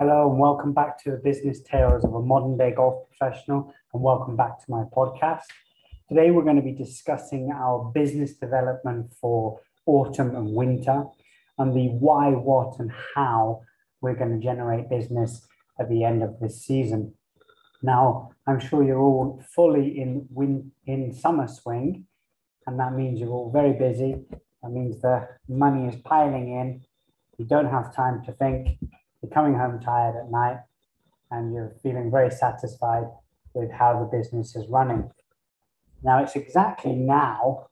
Hello and welcome back to the business tales of a modern day golf professional and welcome back to my podcast. Today we're going to be discussing our business development for autumn and winter and the why, what and how we're going to generate business at the end of this season. Now, I'm sure you're all fully in win in summer swing and that means you're all very busy. That means the money is piling in. You don't have time to think you're coming home tired at night and you're feeling very satisfied with how the business is running. Now, it's exactly now,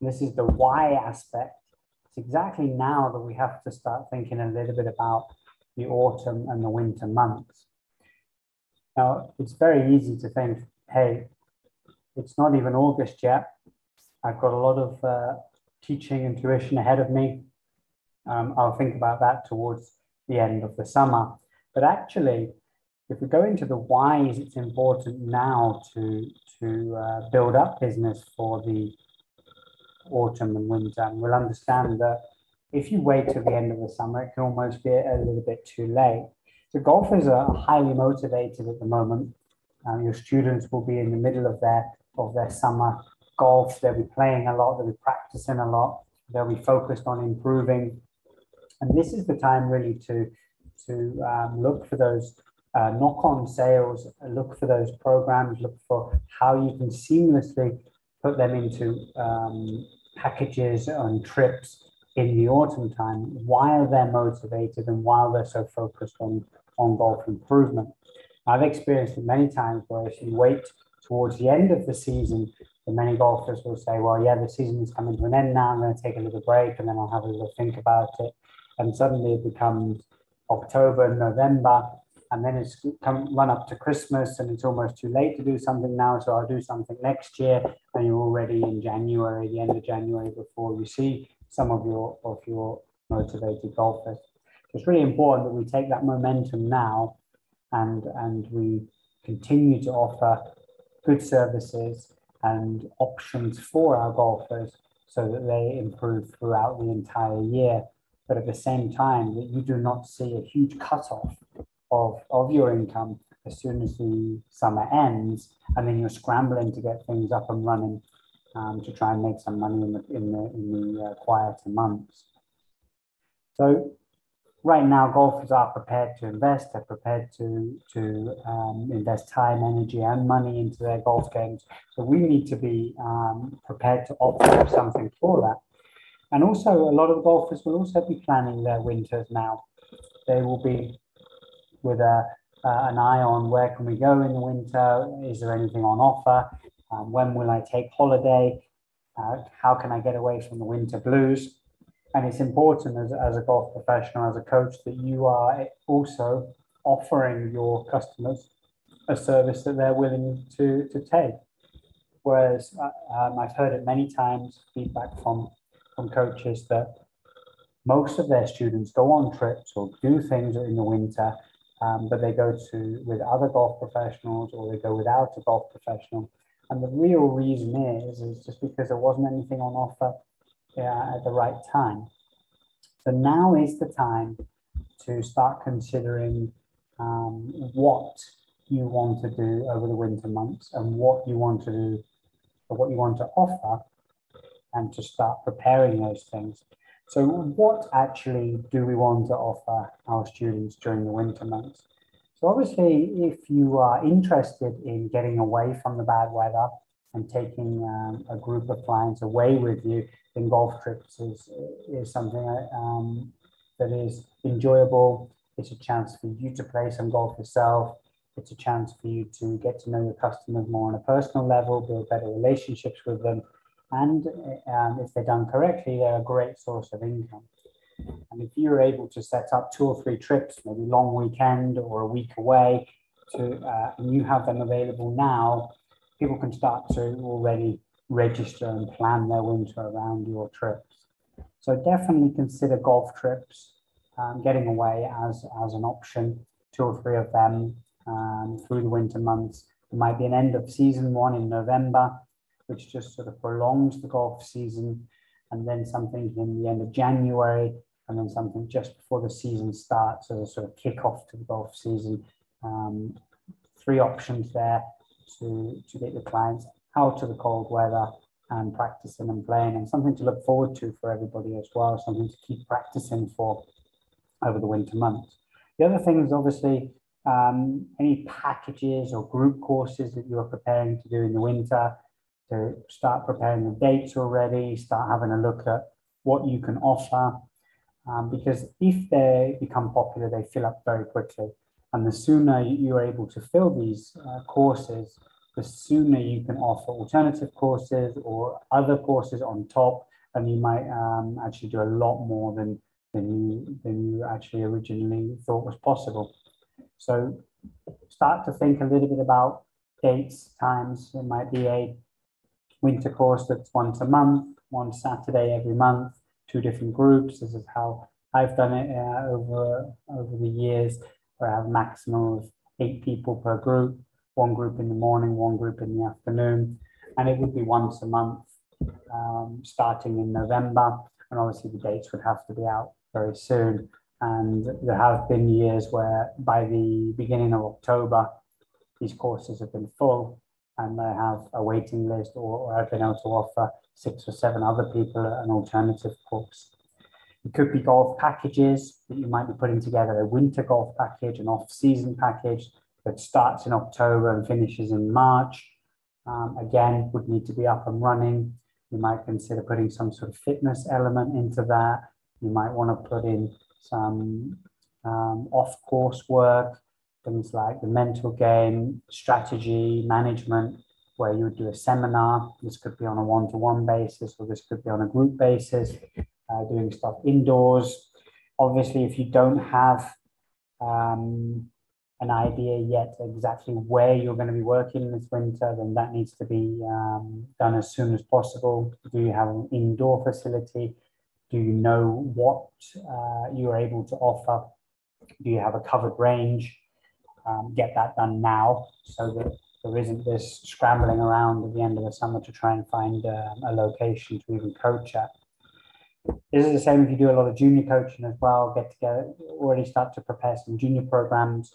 this is the why aspect, it's exactly now that we have to start thinking a little bit about the autumn and the winter months. Now, it's very easy to think, hey, it's not even August yet. I've got a lot of uh, teaching and tuition ahead of me. Um, I'll think about that towards the end of the summer. But actually, if we go into the whys, it's important now to, to uh, build up business for the autumn and winter. And we'll understand that if you wait till the end of the summer, it can almost be a little bit too late. So golfers are highly motivated at the moment. Um, your students will be in the middle of their of their summer golf. They'll be playing a lot. They'll be practicing a lot. They'll be focused on improving and this is the time really to, to um, look for those uh, knock-on sales, look for those programs, look for how you can seamlessly put them into um, packages and trips in the autumn time while they're motivated and while they're so focused on, on golf improvement. I've experienced it many times where if you wait towards the end of the season, the many golfers will say, well, yeah, the season is coming to an end now. I'm going to take a little break and then I'll have a little think about it and suddenly it becomes October, and November, and then it's come run up to Christmas, and it's almost too late to do something now. So I'll do something next year, and you're already in January, the end of January, before you see some of your of your motivated golfers. So it's really important that we take that momentum now, and and we continue to offer good services and options for our golfers so that they improve throughout the entire year but at the same time that you do not see a huge cutoff of, of your income as soon as the summer ends, and then you're scrambling to get things up and running um, to try and make some money in the in the in the uh, quieter months. So right now, golfers are prepared to invest. They're prepared to to um, invest time, energy, and money into their golf games. So we need to be um, prepared to offer something for that. And also, a lot of the golfers will also be planning their winters now. They will be with a, uh, an eye on where can we go in the winter? Is there anything on offer? Um, when will I take holiday? Uh, how can I get away from the winter blues? And it's important as, as a golf professional, as a coach, that you are also offering your customers a service that they're willing to, to take. Whereas uh, um, I've heard it many times, feedback from from coaches that most of their students go on trips or do things in the winter, um, but they go to with other golf professionals or they go without a golf professional. And the real reason is is just because there wasn't anything on offer uh, at the right time. So now is the time to start considering um, what you want to do over the winter months and what you want to do or what you want to offer and to start preparing those things. So what actually do we want to offer our students during the winter months? So obviously, if you are interested in getting away from the bad weather and taking um, a group of clients away with you, then golf trips is, is something um, that is enjoyable. It's a chance for you to play some golf yourself. It's a chance for you to get to know your customers more on a personal level, build better relationships with them, and um, if they're done correctly, they're a great source of income. And if you're able to set up two or three trips, maybe long weekend or a week away, to uh, and you have them available now, people can start to already register and plan their winter around your trips. So definitely consider golf trips, um, getting away as, as an option, two or three of them um, through the winter months. Might be an end of season one in November, which just sort of prolongs the golf season, and then something in the end of January, and then something just before the season starts as a sort of kickoff to the golf season. Um, three options there to, to get your clients out of the cold weather and practicing and playing, and something to look forward to for everybody as well, something to keep practicing for over the winter months. The other thing is obviously um, any packages or group courses that you are preparing to do in the winter, to start preparing the dates already, start having a look at what you can offer. Um, because if they become popular, they fill up very quickly. And the sooner you're able to fill these uh, courses, the sooner you can offer alternative courses or other courses on top, and you might um, actually do a lot more than, than, you, than you actually originally thought was possible. So start to think a little bit about dates, times. It might be a winter course that's once a month, one Saturday every month, two different groups. This is how I've done it uh, over over the years, where I have a maximum of eight people per group, one group in the morning, one group in the afternoon, and it would be once a month, um, starting in November. And obviously, the dates would have to be out very soon. And there have been years where by the beginning of October, these courses have been full and they have a waiting list or, or I've been able to offer six or seven other people an alternative course. It could be golf packages that you might be putting together a winter golf package, an off season package that starts in October and finishes in March. Um, again, would need to be up and running. You might consider putting some sort of fitness element into that. You might want to put in some um, off course work, things like the mental game, strategy, management, where you would do a seminar. This could be on a one to one basis, or this could be on a group basis, uh, doing stuff indoors. Obviously, if you don't have um, an idea yet exactly where you're going to be working this winter, then that needs to be um, done as soon as possible. Do you have an indoor facility? Do you know what uh, you're able to offer? Do you have a covered range? Um, get that done now so that there isn't this scrambling around at the end of the summer to try and find um, a location to even coach at. This is the same if you do a lot of junior coaching as well. Get together, already start to prepare some junior programs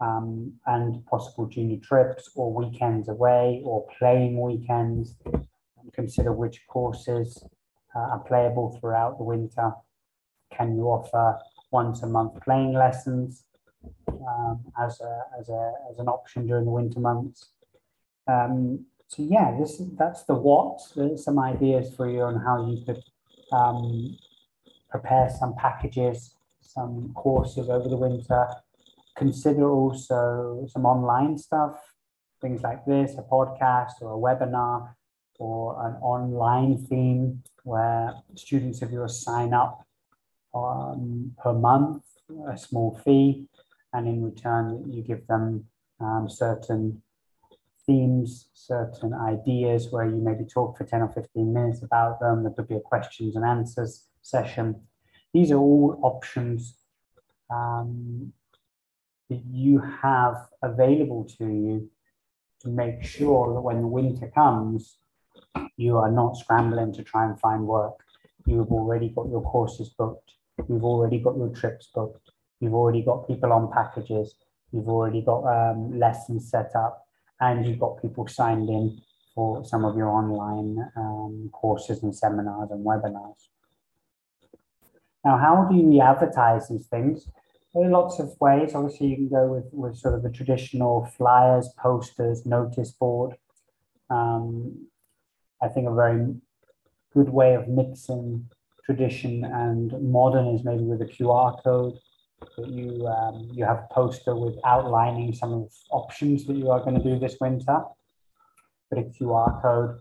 um, and possible junior trips or weekends away or playing weekends. Consider which courses uh, are playable throughout the winter? Can you offer once a month playing lessons um, as, a, as, a, as an option during the winter months? Um, so yeah, this that's the what. There's some ideas for you on how you could um, prepare some packages, some courses over the winter. Consider also some online stuff, things like this, a podcast or a webinar or an online theme where students of yours sign up um, per month, a small fee, and in return you give them um, certain themes, certain ideas where you maybe talk for 10 or 15 minutes about them. There could be a questions and answers session. These are all options um, that you have available to you to make sure that when the winter comes, you are not scrambling to try and find work. You've already got your courses booked. You've already got your trips booked. You've already got people on packages. You've already got um, lessons set up, and you've got people signed in for some of your online um, courses and seminars and webinars. Now, how do we advertise these things? There are lots of ways. Obviously, you can go with, with sort of the traditional flyers, posters, notice board. Um, I think a very good way of mixing tradition and modern is maybe with a QR code you um, you have a poster with outlining some of the options that you are going to do this winter. But a QR code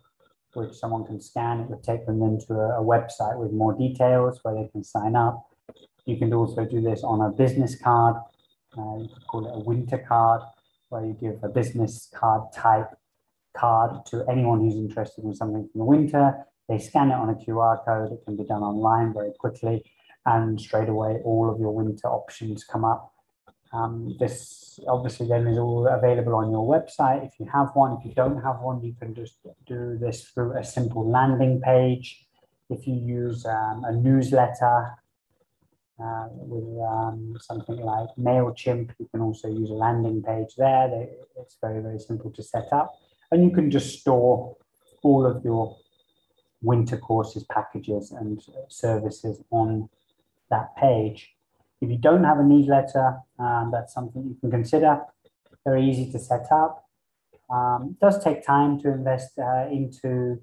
which someone can scan, it would take them into a, a website with more details where they can sign up. You can also do this on a business card. Uh, you could call it a winter card, where you give a business card type card to anyone who's interested in something from the winter. They scan it on a QR code. It can be done online very quickly, and straight away all of your winter options come up. Um, this obviously then is all available on your website. If you have one, if you don't have one, you can just do this through a simple landing page. If you use um, a newsletter, uh, with um, something like MailChimp. You can also use a landing page there. They, it's very, very simple to set up. And you can just store all of your winter courses, packages, and services on that page. If you don't have a newsletter, um, that's something you can consider. Very easy to set up. Um, does take time to invest uh, into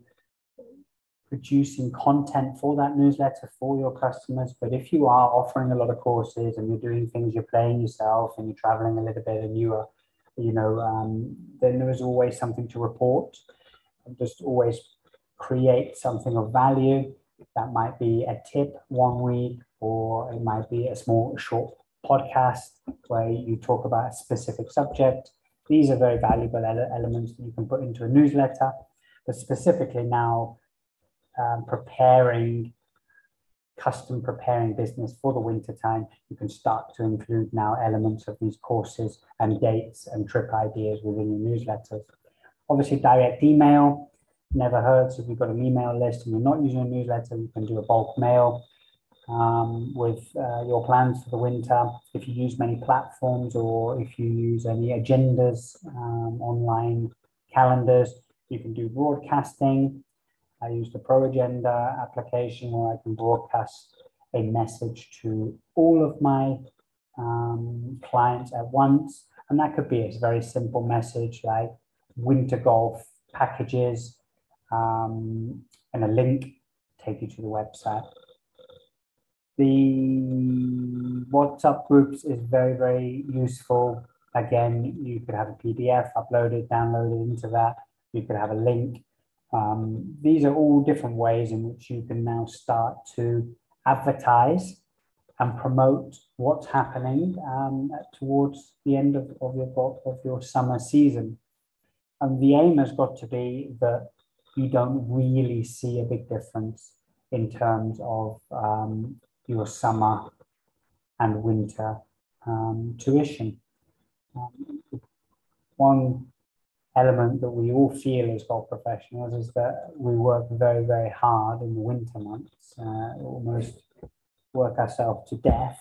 producing content for that newsletter for your customers. But if you are offering a lot of courses and you're doing things, you're playing yourself and you're traveling a little bit and you are, you know, um, then there is always something to report. And Just always create something of value. That might be a tip one week, or it might be a small, short podcast where you talk about a specific subject. These are very valuable ele- elements that you can put into a newsletter. But specifically now, um, preparing, custom preparing business for the winter time, you can start to include now elements of these courses and dates and trip ideas within your newsletters. Obviously, direct email never hurts. If you've got an email list and you're not using a newsletter, you can do a bulk mail um, with uh, your plans for the winter. If you use many platforms or if you use any agendas, um, online calendars, you can do broadcasting. I use the Pro Agenda application where I can broadcast a message to all of my um, clients at once. And that could be a very simple message like winter golf packages um, and a link take you to the website. The WhatsApp groups is very, very useful. Again, you could have a PDF uploaded, downloaded into that. You could have a link um, these are all different ways in which you can now start to advertise and promote what's happening um, towards the end of, of, your, of your summer season. And the aim has got to be that you don't really see a big difference in terms of um, your summer and winter um, tuition. Um, one element that we all feel as golf professionals is that we work very, very hard in the winter months, uh, almost work ourselves to death.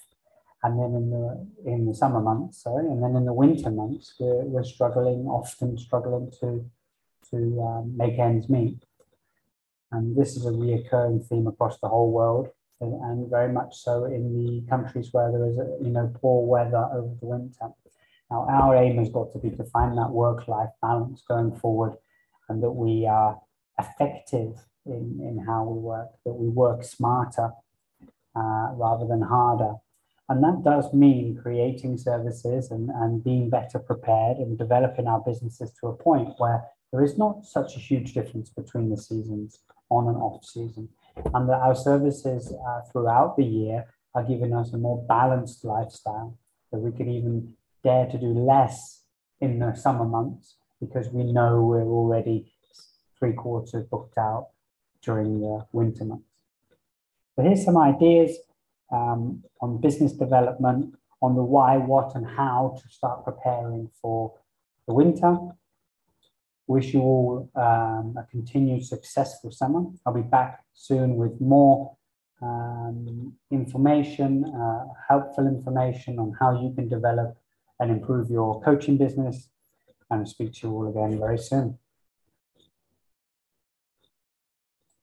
And then in the in the summer months, sorry, and then in the winter months, we're, we're struggling, often struggling to to um, make ends meet. And this is a reoccurring theme across the whole world, and, very much so in the countries where there is, you know, poor weather over the winter. Now, our aim has got to be to find that work life balance going forward and that we are effective in, in how we work, that we work smarter uh, rather than harder. And that does mean creating services and, and being better prepared and developing our businesses to a point where there is not such a huge difference between the seasons on and off season. And that our services uh, throughout the year are giving us a more balanced lifestyle, that we can even dare to do less in the summer months because we know we're already three quarters booked out during the winter months. So here's some ideas um, on business development, on the why, what, and how to start preparing for the winter. Wish you all um, a continued successful summer. I'll be back soon with more um, information, uh, helpful information on how you can develop and improve your coaching business. And speak to you all again very soon.